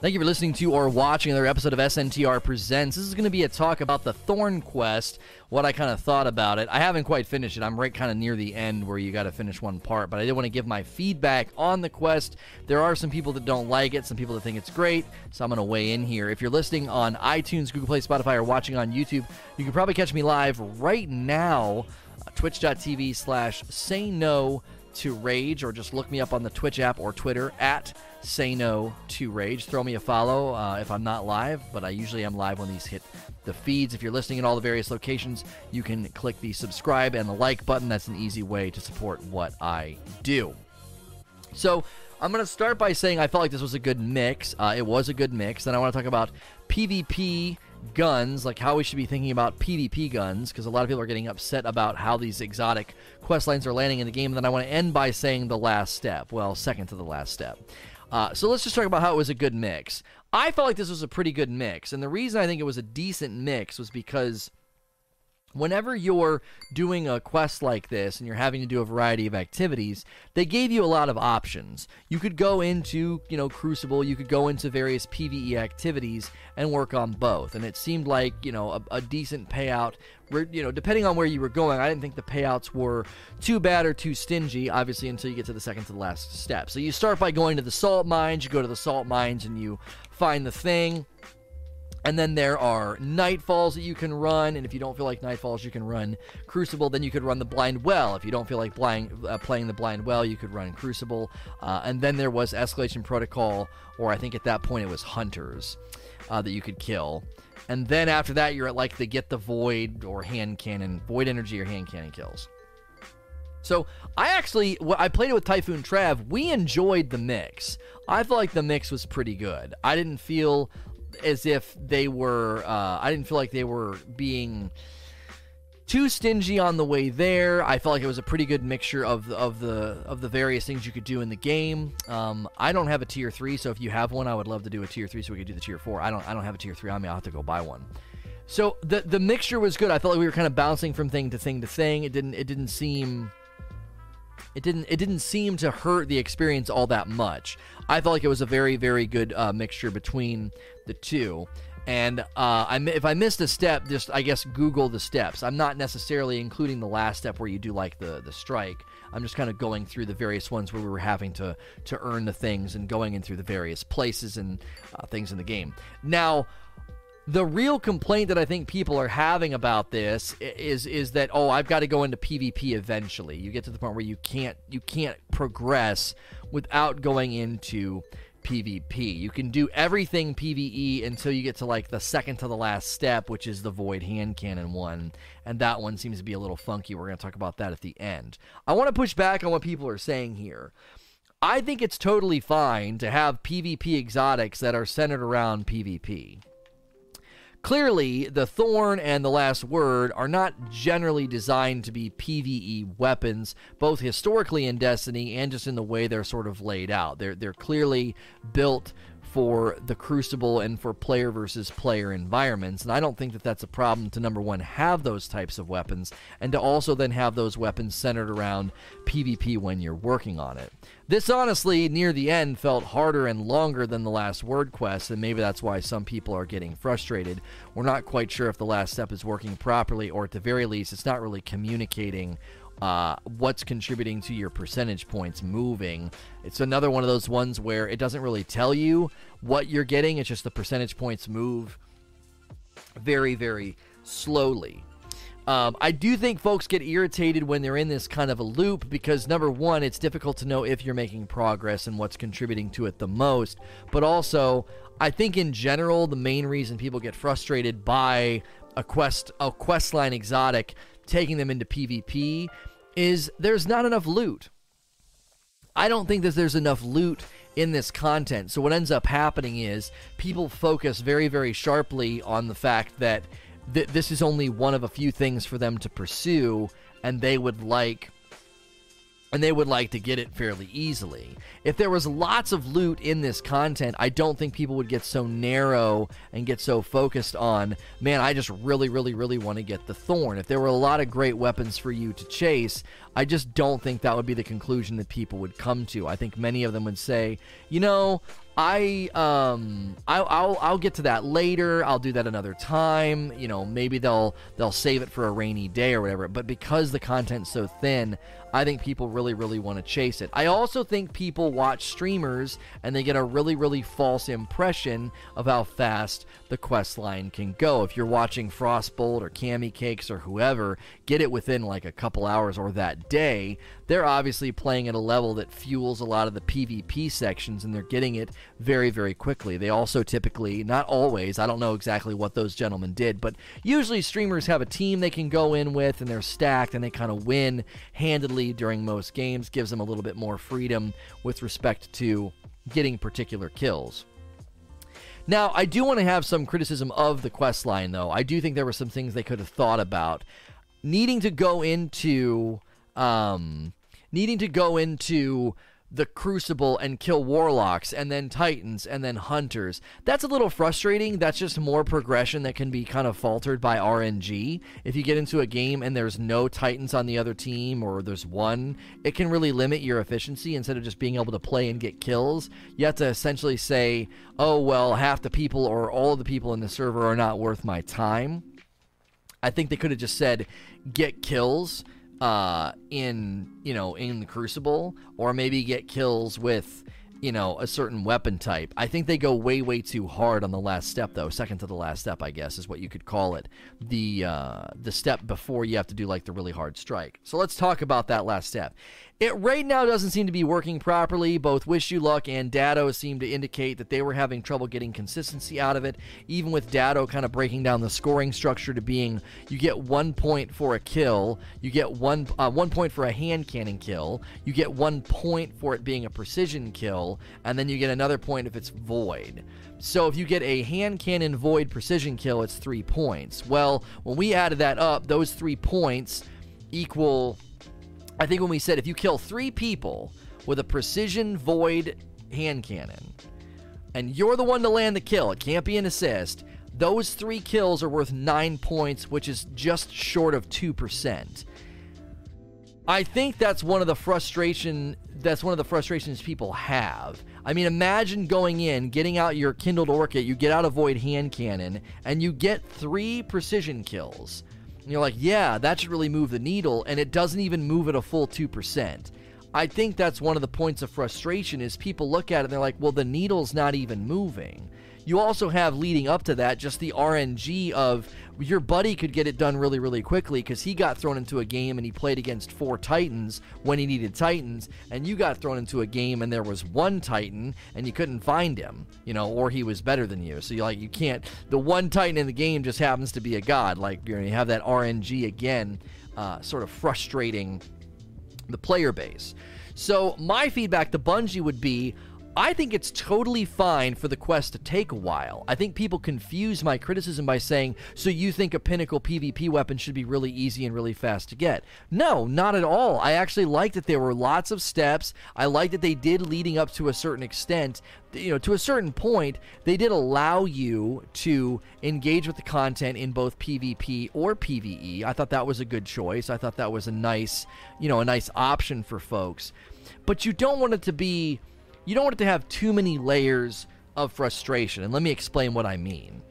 Thank you for listening to or watching another episode of SNTR Presents. This is going to be a talk about the Thorn Quest, what I kind of thought about it. I haven't quite finished it. I'm right kind of near the end where you got to finish one part, but I did want to give my feedback on the quest. There are some people that don't like it, some people that think it's great, so I'm going to weigh in here. If you're listening on iTunes, Google Play, Spotify, or watching on YouTube, you can probably catch me live right now, uh, twitch.tv slash say no to rage, or just look me up on the Twitch app or Twitter at say no to rage. Throw me a follow uh, if I'm not live, but I usually am live when these hit the feeds. If you're listening in all the various locations, you can click the subscribe and the like button. That's an easy way to support what I do. So I'm going to start by saying I felt like this was a good mix. Uh, it was a good mix. Then I want to talk about PvP guns, like how we should be thinking about PvP guns, because a lot of people are getting upset about how these exotic quest lines are landing in the game. And then I want to end by saying the last step. Well, second to the last step. Uh, so let's just talk about how it was a good mix. I felt like this was a pretty good mix. And the reason I think it was a decent mix was because whenever you're doing a quest like this and you're having to do a variety of activities they gave you a lot of options. You could go into you know crucible you could go into various pve activities and work on both. And it seemed like you know a, a decent payout you know depending on where you were going i didn't think the payouts were too bad or too stingy obviously until you get to the second to the last step. So you start by going to the salt mines you go to the salt mines and you find the thing and then there are nightfalls that you can run, and if you don't feel like nightfalls, you can run Crucible. Then you could run the Blind Well. If you don't feel like blind, uh, playing the Blind Well, you could run Crucible. Uh, and then there was Escalation Protocol, or I think at that point it was Hunters uh, that you could kill. And then after that, you're at like the Get the Void or Hand Cannon, Void Energy or Hand Cannon kills. So I actually, I played it with Typhoon Trav. We enjoyed the mix. I felt like the mix was pretty good. I didn't feel as if they were. Uh, I didn't feel like they were being too stingy on the way there. I felt like it was a pretty good mixture of the, of the of the various things you could do in the game. Um, I don't have a tier three, so if you have one, I would love to do a tier three so we could do the tier four. I don't I don't have a tier three on me. I'll have to go buy one. So the the mixture was good. I felt like we were kind of bouncing from thing to thing to thing. It didn't it didn't seem it didn't it didn't seem to hurt the experience all that much. I felt like it was a very very good uh, mixture between the two. And uh, I, if I missed a step, just I guess Google the steps. I'm not necessarily including the last step where you do like the the strike. I'm just kind of going through the various ones where we were having to to earn the things and going in through the various places and uh, things in the game. Now, the real complaint that I think people are having about this is is that oh I've got to go into PvP eventually. You get to the point where you can't you can't progress without going into PvP. You can do everything PvE until you get to like the second to the last step, which is the Void Hand Cannon one, and that one seems to be a little funky. We're going to talk about that at the end. I want to push back on what people are saying here. I think it's totally fine to have PvP exotics that are centered around PvP. Clearly, the Thorn and the Last Word are not generally designed to be PvE weapons, both historically in Destiny and just in the way they're sort of laid out. They're, they're clearly built for the Crucible and for player versus player environments. And I don't think that that's a problem to number one, have those types of weapons, and to also then have those weapons centered around PvP when you're working on it. This honestly, near the end, felt harder and longer than the last word quest, and maybe that's why some people are getting frustrated. We're not quite sure if the last step is working properly, or at the very least, it's not really communicating uh, what's contributing to your percentage points moving. It's another one of those ones where it doesn't really tell you what you're getting, it's just the percentage points move very, very slowly. Um, I do think folks get irritated when they're in this kind of a loop because, number one, it's difficult to know if you're making progress and what's contributing to it the most. But also, I think in general, the main reason people get frustrated by a quest, a quest line exotic taking them into PvP is there's not enough loot. I don't think that there's enough loot in this content. So what ends up happening is people focus very very sharply on the fact that th- this is only one of a few things for them to pursue and they would like and they would like to get it fairly easily. If there was lots of loot in this content, I don't think people would get so narrow and get so focused on, man, I just really, really, really want to get the thorn. If there were a lot of great weapons for you to chase, I just don't think that would be the conclusion that people would come to. I think many of them would say, you know, I um I, I'll I'll get to that later. I'll do that another time. You know, maybe they'll they'll save it for a rainy day or whatever. But because the content's so thin, I think people really, really want to chase it. I also think people watch streamers and they get a really, really false impression of how fast the quest line can go. If you're watching Frostbolt or CammyCakes or whoever, get it within like a couple hours or that day. They're obviously playing at a level that fuels a lot of the PvP sections and they're getting it very, very quickly. They also typically, not always, I don't know exactly what those gentlemen did, but usually streamers have a team they can go in with and they're stacked and they kind of win handedly during most games, gives them a little bit more freedom with respect to getting particular kills. Now, I do want to have some criticism of the quest line, though. I do think there were some things they could have thought about. Needing to go into, um, needing to go into the Crucible and kill Warlocks and then Titans and then Hunters. That's a little frustrating. That's just more progression that can be kind of faltered by RNG. If you get into a game and there's no Titans on the other team or there's one, it can really limit your efficiency instead of just being able to play and get kills. You have to essentially say, oh, well, half the people or all of the people in the server are not worth my time. I think they could have just said, get kills uh, in you know in the Crucible, or maybe get kills with you know a certain weapon type. I think they go way way too hard on the last step though. Second to the last step, I guess, is what you could call it. The uh, the step before you have to do like the really hard strike. So let's talk about that last step. It right now doesn't seem to be working properly. Both Wish You Luck and Datto seem to indicate that they were having trouble getting consistency out of it. Even with Datto kind of breaking down the scoring structure to being you get one point for a kill, you get one uh, one point for a hand cannon kill, you get one point for it being a precision kill, and then you get another point if it's void. So if you get a hand cannon void precision kill, it's three points. Well, when we added that up, those three points equal I think when we said if you kill three people with a precision void hand cannon, and you're the one to land the kill, it can't be an assist. Those three kills are worth nine points, which is just short of two percent. I think that's one of the frustration. That's one of the frustrations people have. I mean, imagine going in, getting out your kindled orchid, you get out a void hand cannon, and you get three precision kills. And you're like, yeah, that should really move the needle, and it doesn't even move at a full 2%. I think that's one of the points of frustration is people look at it and they're like, well, the needle's not even moving. You also have leading up to that just the RNG of your buddy could get it done really, really quickly because he got thrown into a game and he played against four Titans when he needed Titans, and you got thrown into a game and there was one Titan and you couldn't find him, you know, or he was better than you. So you like you can't. The one Titan in the game just happens to be a god. Like you, know, you have that RNG again, uh, sort of frustrating the player base. So my feedback to Bungie would be I think it's totally fine for the quest to take a while. I think people confuse my criticism by saying, so you think a pinnacle PvP weapon should be really easy and really fast to get. No, not at all. I actually like that there were lots of steps. I like that they did leading up to a certain extent. You know, to a certain point, they did allow you to engage with the content in both PvP or PvE. I thought that was a good choice. I thought that was a nice, you know, a nice option for folks. But you don't want it to be you don't want it to have too many layers of frustration. And let me explain what I mean.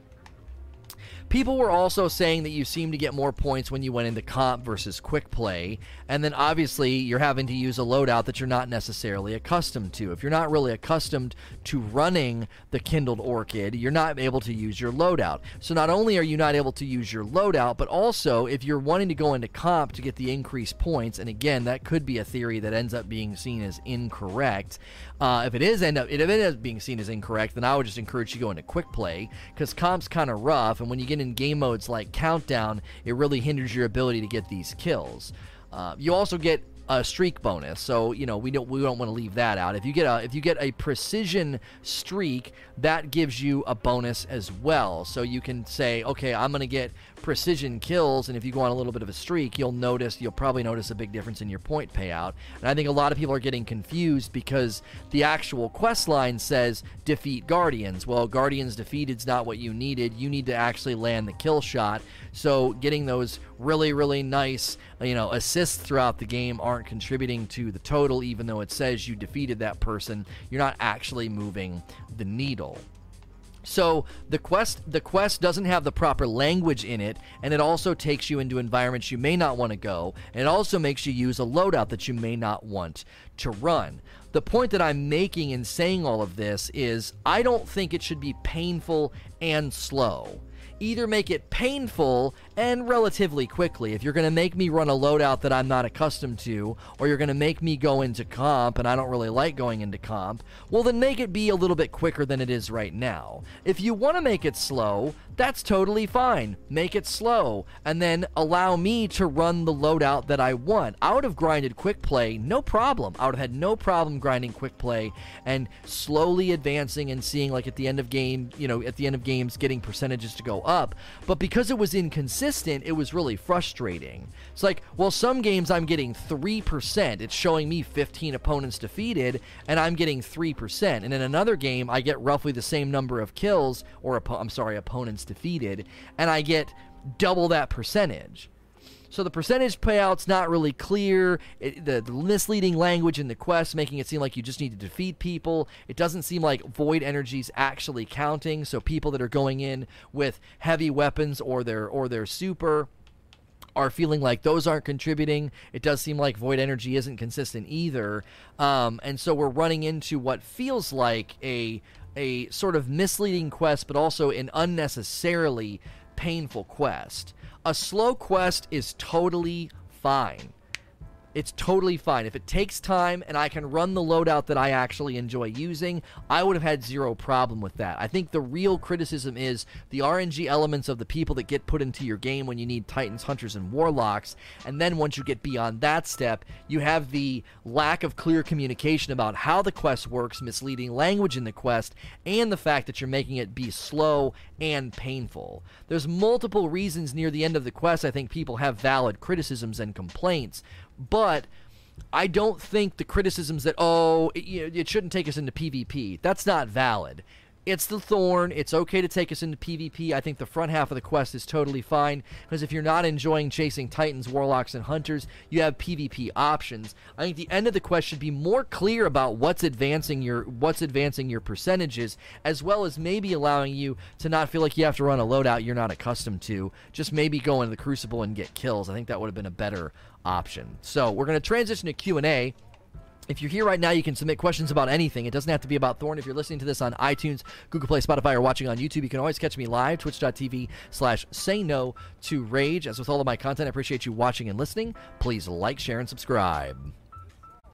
People were also saying that you seem to get more points when you went into comp versus quick play, and then obviously you're having to use a loadout that you're not necessarily accustomed to. If you're not really accustomed to running the Kindled Orchid, you're not able to use your loadout. So not only are you not able to use your loadout, but also if you're wanting to go into comp to get the increased points, and again, that could be a theory that ends up being seen as incorrect. Uh, if it is end up, if it is being seen as incorrect, then I would just encourage you to go into quick play because comp's kind of rough, and when you get in game modes like countdown, it really hinders your ability to get these kills. Uh, you also get a streak bonus. So you know we don't we don't want to leave that out. If you get a if you get a precision streak, that gives you a bonus as well. So you can say, okay, I'm going to get precision kills, and if you go on a little bit of a streak, you'll notice you'll probably notice a big difference in your point payout. And I think a lot of people are getting confused because the actual quest line says defeat guardians. Well, guardians defeated is not what you needed. You need to actually land the kill shot. So getting those really really nice you know assists throughout the game aren't aren't contributing to the total, even though it says you defeated that person. You're not actually moving the needle. So the quest the quest doesn't have the proper language in it, and it also takes you into environments you may not want to go, and it also makes you use a loadout that you may not want to run. The point that I'm making in saying all of this is I don't think it should be painful and slow either make it painful and relatively quickly. If you're going to make me run a loadout that I'm not accustomed to, or you're going to make me go into comp and I don't really like going into comp, well, then make it be a little bit quicker than it is right now. If you want to make it slow, that's totally fine. Make it slow, and then allow me to run the loadout that I want. I would have grinded quick play, no problem. I would have had no problem grinding quick play and slowly advancing and seeing, like, at the end of game, you know, at the end of games, getting percentages to go up. But because it was inconsistent, it was really frustrating. It's like, well, some games I'm getting 3%. It's showing me 15 opponents defeated, and I'm getting 3%. And in another game, I get roughly the same number of kills, or, I'm sorry, opponents defeated, and I get double that percentage. So the percentage payout's not really clear. It, the, the, misleading language in the quest making it seem like you just need to defeat people. It doesn't seem like void energy's actually counting. So people that are going in with heavy weapons or their or their super are feeling like those aren't contributing. It does seem like void energy isn't consistent either. Um, and so we're running into what feels like a a sort of misleading quest, but also an unnecessarily painful quest. A slow quest is totally fine. It's totally fine. If it takes time and I can run the loadout that I actually enjoy using, I would have had zero problem with that. I think the real criticism is the RNG elements of the people that get put into your game when you need Titans, Hunters, and Warlocks. And then once you get beyond that step, you have the lack of clear communication about how the quest works, misleading language in the quest, and the fact that you're making it be slow and painful. There's multiple reasons near the end of the quest I think people have valid criticisms and complaints but I don't think the criticisms that oh it, you know, it shouldn't take us into PvP that's not valid. It's the thorn. It's okay to take us into PvP. I think the front half of the quest is totally fine because if you're not enjoying chasing Titans, Warlocks, and Hunters, you have PvP options. I think the end of the quest should be more clear about what's advancing your what's advancing your percentages, as well as maybe allowing you to not feel like you have to run a loadout you're not accustomed to. Just maybe go into the Crucible and get kills. I think that would have been a better option. So we're going to transition to Q and A. If you're here right now, you can submit questions about anything. It doesn't have to be about Thorn. If you're listening to this on iTunes, Google Play, Spotify, or watching on YouTube, you can always catch me live, twitch.tv slash say no to rage. As with all of my content, I appreciate you watching and listening. Please like, share, and subscribe.